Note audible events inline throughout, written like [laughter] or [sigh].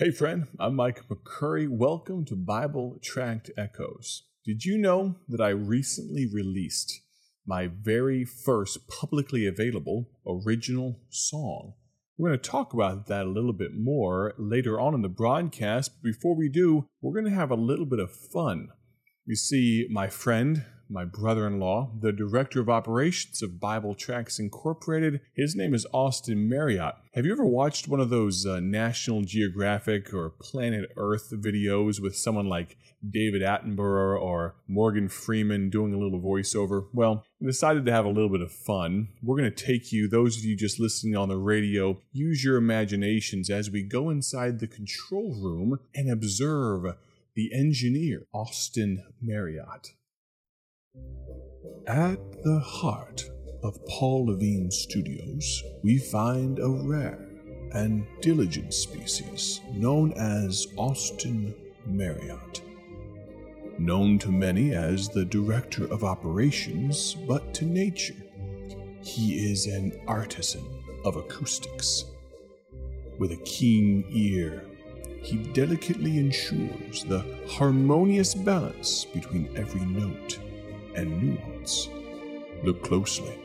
Hey, friend, I'm Mike McCurry. Welcome to Bible Tract Echoes. Did you know that I recently released my very first publicly available original song? We're going to talk about that a little bit more later on in the broadcast. But before we do, we're going to have a little bit of fun. You see, my friend, my brother in law, the director of operations of Bible Tracts Incorporated. His name is Austin Marriott. Have you ever watched one of those uh, National Geographic or Planet Earth videos with someone like David Attenborough or Morgan Freeman doing a little voiceover? Well, we decided to have a little bit of fun. We're going to take you, those of you just listening on the radio, use your imaginations as we go inside the control room and observe the engineer, Austin Marriott. At the heart of Paul Levine Studios, we find a rare and diligent species known as Austin Marriott. Known to many as the Director of Operations, but to nature, he is an artisan of acoustics. With a keen ear, he delicately ensures the harmonious balance between every note and nuance. Look closely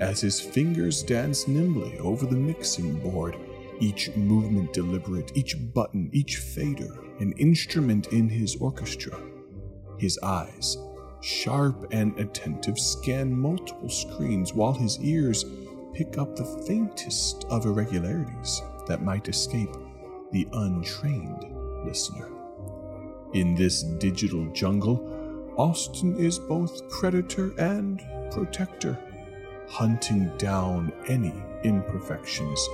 as his fingers dance nimbly over the mixing board, each movement deliberate, each button, each fader, an instrument in his orchestra. His eyes, sharp and attentive, scan multiple screens while his ears pick up the faintest of irregularities that might escape the untrained listener. In this digital jungle, Austin is both predator and protector, hunting down any imperfections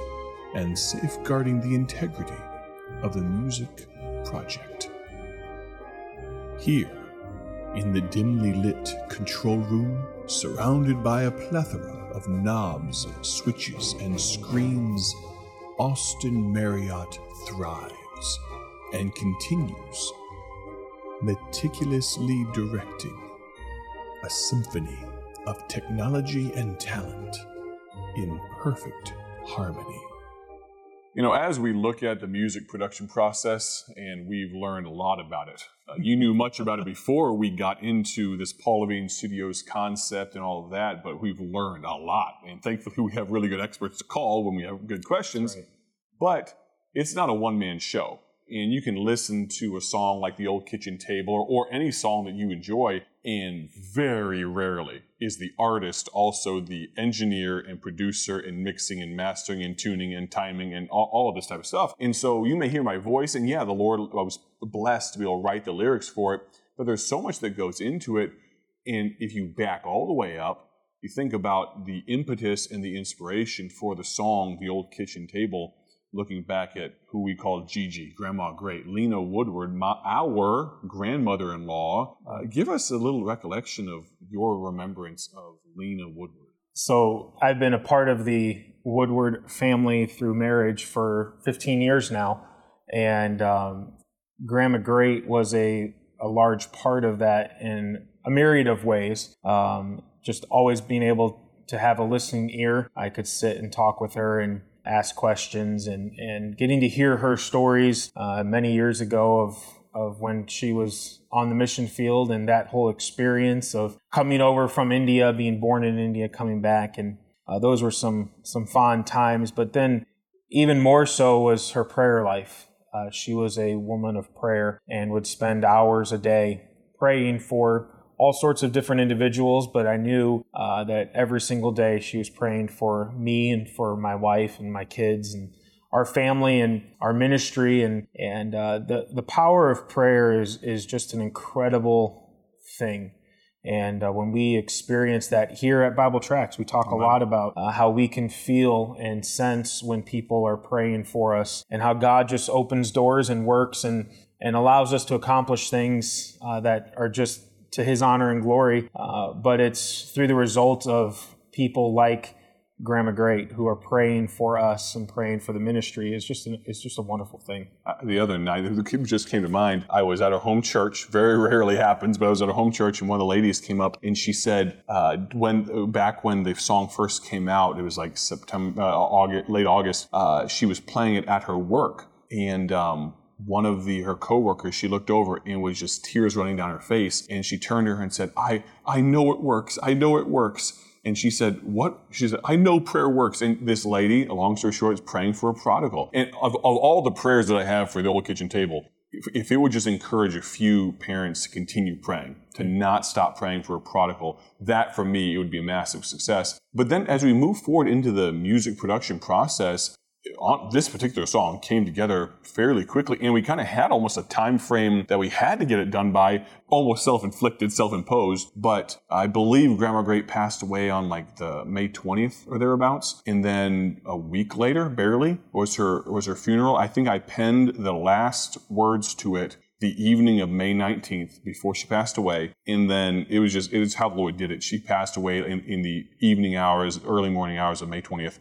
and safeguarding the integrity of the music project. Here, in the dimly lit control room, surrounded by a plethora of knobs, switches, and screens, Austin Marriott thrives and continues meticulously directing a symphony of technology and talent in perfect harmony. You know, as we look at the music production process, and we've learned a lot about it. Uh, you knew much about it [laughs] before we got into this Paul Levine Studios concept and all of that, but we've learned a lot. And thankfully, we have really good experts to call when we have good questions. Right. But it's not a one man show and you can listen to a song like the old kitchen table or, or, any song that you enjoy and very rarely is the artist also the engineer and producer and mixing and mastering and tuning and timing and all, all, of this type of stuff. And so you may hear my voice and yeah the lord i was blessed to be able to write the lyrics for it but there's so much that goes into it. And if you back all the way up you think about the impetus and the inspiration for the song the old kitchen table looking back at who we call Gigi, Grandma Great, Lena Woodward, my, our grandmother in law. Uh, give us a little recollection of your remembrance of Lena Woodward. So, I've been a part of the Woodward family through marriage for 15 years now. And um, Grandma Great was a, a large part of that in a myriad of ways. Um, just always being able to have a listening ear. I could sit and talk with her and ask questions and, and getting to hear her stories uh, many years ago of, of when she was on the mission field and that whole experience of coming over from India, being born in India, coming back. And uh, those were some, some fond times. But then, even more so, was her prayer life. Uh, she was a woman of prayer and would spend hours a day praying for all sorts of different individuals, but I knew uh, that every single day she was praying for me and for my wife and my kids and our family and our ministry. And, and uh, the, the power of prayer is, is just an incredible thing. And uh, when we experience that here at Bible Tracts, we talk a lot about uh, how we can feel and sense when people are praying for us and how God just opens doors and works and, and allows us to accomplish things uh, that are just to his honor and glory. Uh, but it's through the result of people like Grandma Great who are praying for us and praying for the ministry. It's just an, it's just a wonderful thing. Uh, the other night, the just came to mind. I was at a home church. Very rarely happens, but I was at a home church, and one of the ladies came up and she said, uh, when back when the song first came out, it was like September, uh, August, late August. Uh, she was playing it at her work, and um, one of the her coworkers, she looked over and was just tears running down her face, and she turned to her and said, "I I know it works. I know it works." And she said, What? She said, I know prayer works. And this lady, long story short, is praying for a prodigal. And of, of all the prayers that I have for the old kitchen table, if, if it would just encourage a few parents to continue praying, to not stop praying for a prodigal, that for me, it would be a massive success. But then as we move forward into the music production process, on this particular song came together fairly quickly and we kind of had almost a time frame that we had to get it done by almost self-inflicted self-imposed but i believe grandma great passed away on like the may 20th or thereabouts and then a week later barely was her was her funeral i think i penned the last words to it the evening of May 19th before she passed away. And then it was just, it is how Lord did it. She passed away in, in the evening hours, early morning hours of May 20th.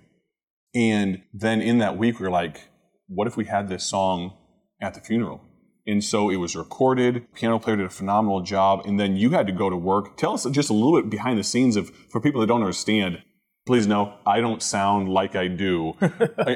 And then in that week, we were like, what if we had this song at the funeral? And so it was recorded. Piano player did a phenomenal job. And then you had to go to work. Tell us just a little bit behind the scenes of, for people that don't understand, please know I don't sound like I do.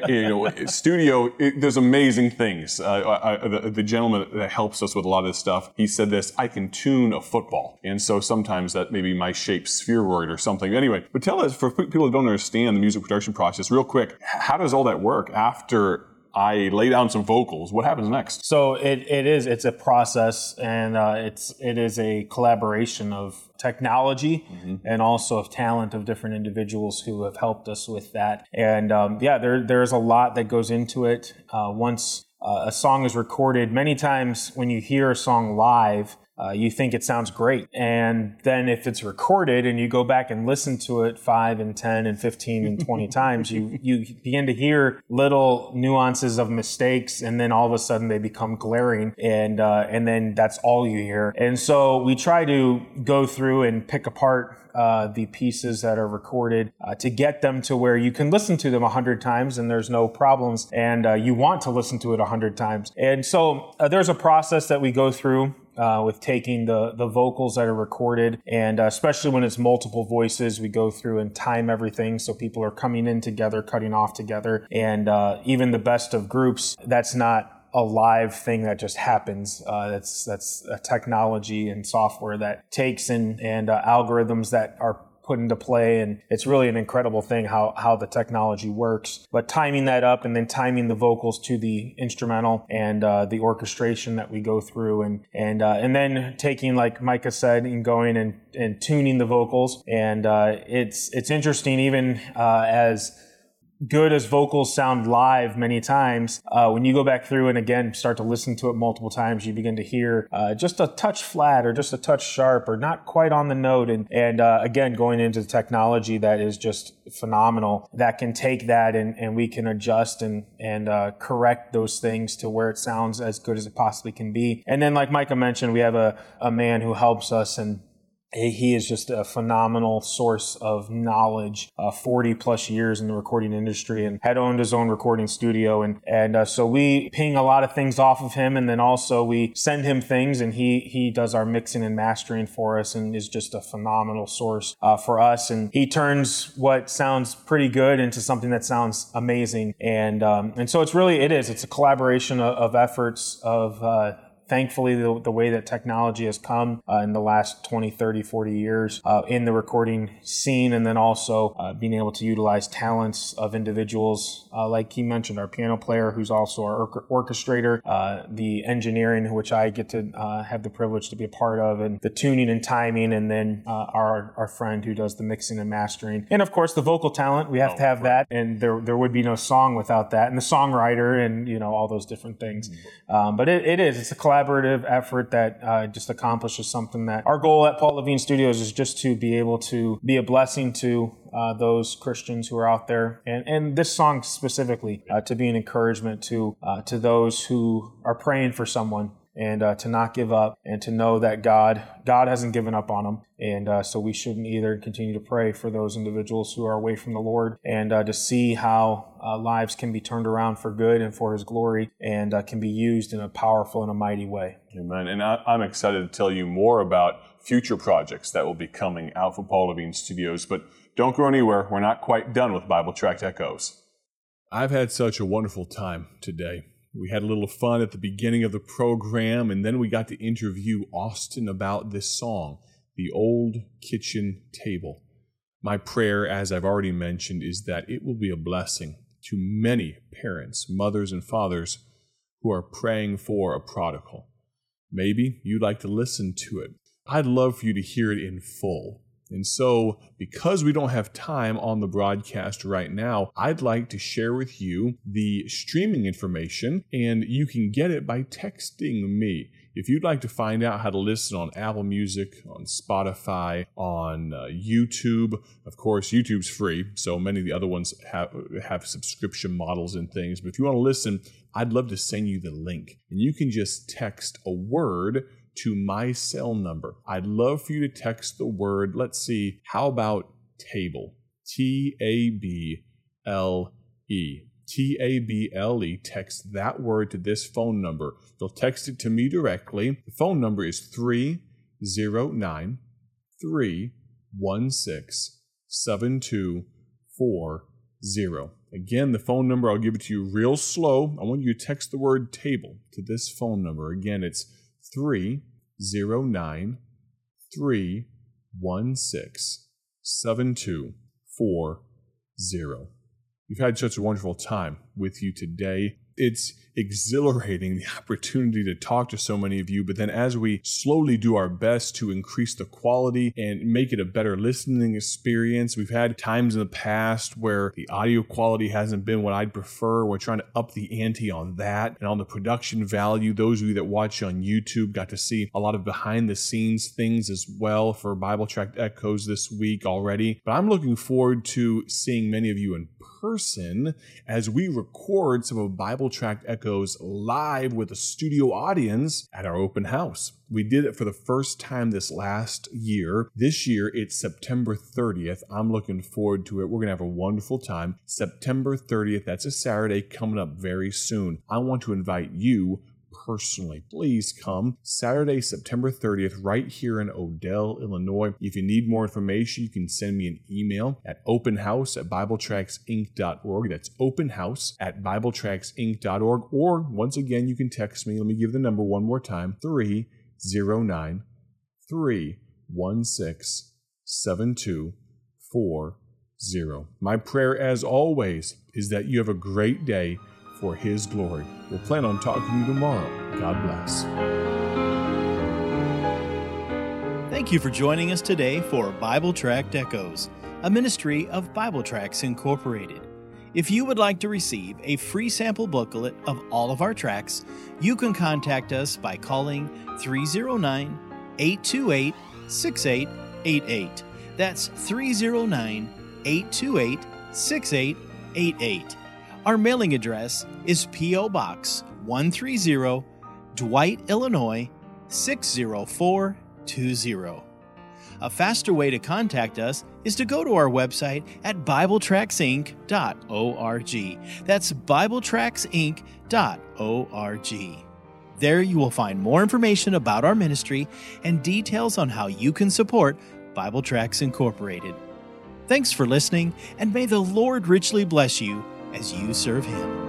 you know, [laughs] studio it, there's amazing things. Uh, I, the, the, gentleman that helps us with a lot of this stuff, he said this: I can tune a football, and so sometimes that may be my shape spheroid or something. Anyway, but tell us for people who don't understand the music production process, real quick, how does all that work after I lay down some vocals. What happens next? So it, it is it's a process and uh, it's it is a collaboration of technology mm-hmm. and also of talent of different individuals who have helped us with that. And um, yeah, there there's a lot that goes into it. Uh, once uh, a song is recorded, many times when you hear a song live, uh, you think it sounds great. And then if it's recorded and you go back and listen to it five and 10 and 15 and 20 [laughs] times, you, you begin to hear little nuances of mistakes. And then all of a sudden they become glaring. And, uh, and then that's all you hear. And so we try to go through and pick apart uh, the pieces that are recorded uh, to get them to where you can listen to them a hundred times and there's no problems and uh, you want to listen to it a hundred times. And so uh, there's a process that we go through uh, with taking the the vocals that are recorded, and uh, especially when it's multiple voices, we go through and time everything. So people are coming in together, cutting off together, and uh, even the best of groups, that's not a live thing that just happens. Uh, that's that's a technology and software that takes in and uh, algorithms that are put into play. And it's really an incredible thing how, how the technology works. But timing that up and then timing the vocals to the instrumental and uh, the orchestration that we go through and, and, uh, and then taking, like Micah said, and going and, and tuning the vocals. And uh, it's, it's interesting even uh, as good as vocals sound live many times, uh, when you go back through and again start to listen to it multiple times, you begin to hear uh, just a touch flat or just a touch sharp or not quite on the note. And, and uh, again, going into the technology that is just phenomenal that can take that and, and we can adjust and, and uh, correct those things to where it sounds as good as it possibly can be. And then, like Micah mentioned, we have a, a man who helps us and he is just a phenomenal source of knowledge, uh, 40 plus years in the recording industry and had owned his own recording studio. And, and uh, so we ping a lot of things off of him. And then also we send him things and he, he does our mixing and mastering for us and is just a phenomenal source uh, for us. And he turns what sounds pretty good into something that sounds amazing. And, um, and so it's really, it is, it's a collaboration of, of efforts of, uh, thankfully the, the, way that technology has come uh, in the last 20 30 40 years uh, in the recording scene and then also uh, being able to utilize talents of individuals uh, like he mentioned our piano player who's also our or- orchestrator uh, the engineering which i get to uh, have the privilege to be a part of and the tuning and timing and then our, our friend who does the mixing and mastering and of course the vocal talent we have oh, to have right. that and there, there would be no song without that and the songwriter and you know all those different things mm-hmm. um, but it, it is it's a collaborative effort that uh, just accomplishes something that our goal at Paul Levine Studios is just to be able to be a blessing to uh, those Christians who are out there, and, and this song specifically uh, to be an encouragement to uh, to those who are praying for someone and uh, to not give up and to know that God God hasn't given up on them. And uh, so we shouldn't either continue to pray for those individuals who are away from the Lord and uh, to see how uh, lives can be turned around for good and for His glory and uh, can be used in a powerful and a mighty way. Amen. And I, I'm excited to tell you more about future projects that will be coming out for Paul Levine Studios. But don't go anywhere. We're not quite done with Bible Tract Echoes. I've had such a wonderful time today We had a little fun at the beginning of the program, and then we got to interview Austin about this song, The Old Kitchen Table. My prayer, as I've already mentioned, is that it will be a blessing to many parents, mothers, and fathers who are praying for a prodigal. Maybe you'd like to listen to it. I'd love for you to hear it in full. And so, because we don't have time on the broadcast right now, I'd like to share with you the streaming information, and you can get it by texting me. If you'd like to find out how to listen on Apple Music, on Spotify, on uh, YouTube, of course, YouTube's free, so many of the other ones have, have subscription models and things. But if you want to listen, I'd love to send you the link. And you can just text a word to my cell number. I'd love for you to text the word, let's see, how about table? T A B L E. T A B L E. Text that word to this phone number. They'll text it to me directly. The phone number is 309 316 7240. Again, the phone number, I'll give it to you real slow. I want you to text the word table to this phone number. Again, it's 309 316 7240. We've had such a wonderful time with you today. It's exhilarating the opportunity to talk to so many of you. But then, as we slowly do our best to increase the quality and make it a better listening experience, we've had times in the past where the audio quality hasn't been what I'd prefer. We're trying to up the ante on that and on the production value. Those of you that watch on YouTube got to see a lot of behind the scenes things as well for Bible Tract Echoes this week already. But I'm looking forward to seeing many of you in person as we record some of Bible Tract Echoes live with a studio audience at our open house. We did it for the first time this last year. This year, it's September 30th. I'm looking forward to it. We're going to have a wonderful time. September 30th, that's a Saturday coming up very soon. I want to invite you personally, please come Saturday, September 30th, right here in Odell, Illinois. If you need more information, you can send me an email at openhouse at BibleTractsInc.org. That's openhouse at BibleTractsInc.org. Or once again, you can text me. Let me give the number one more time 309 316 7240. My prayer, as always, is that you have a great day for His glory. We'll plan on talking to you tomorrow. God bless. Thank you for joining us today for Bible Tract Echoes, a ministry of Bible Tracts Incorporated. If you would like to receive a free sample booklet of all of our tracts, you can contact us by calling 309 828 6888. That's 309 828 6888. Our mailing address is P.O. Box 130, Dwight, Illinois 60420. A faster way to contact us is to go to our website at BibleTractsInc.org. That's BibleTractsInc.org. There you will find more information about our ministry and details on how you can support Bible Tracts Incorporated. Thanks for listening, and may the Lord richly bless you as you serve Him.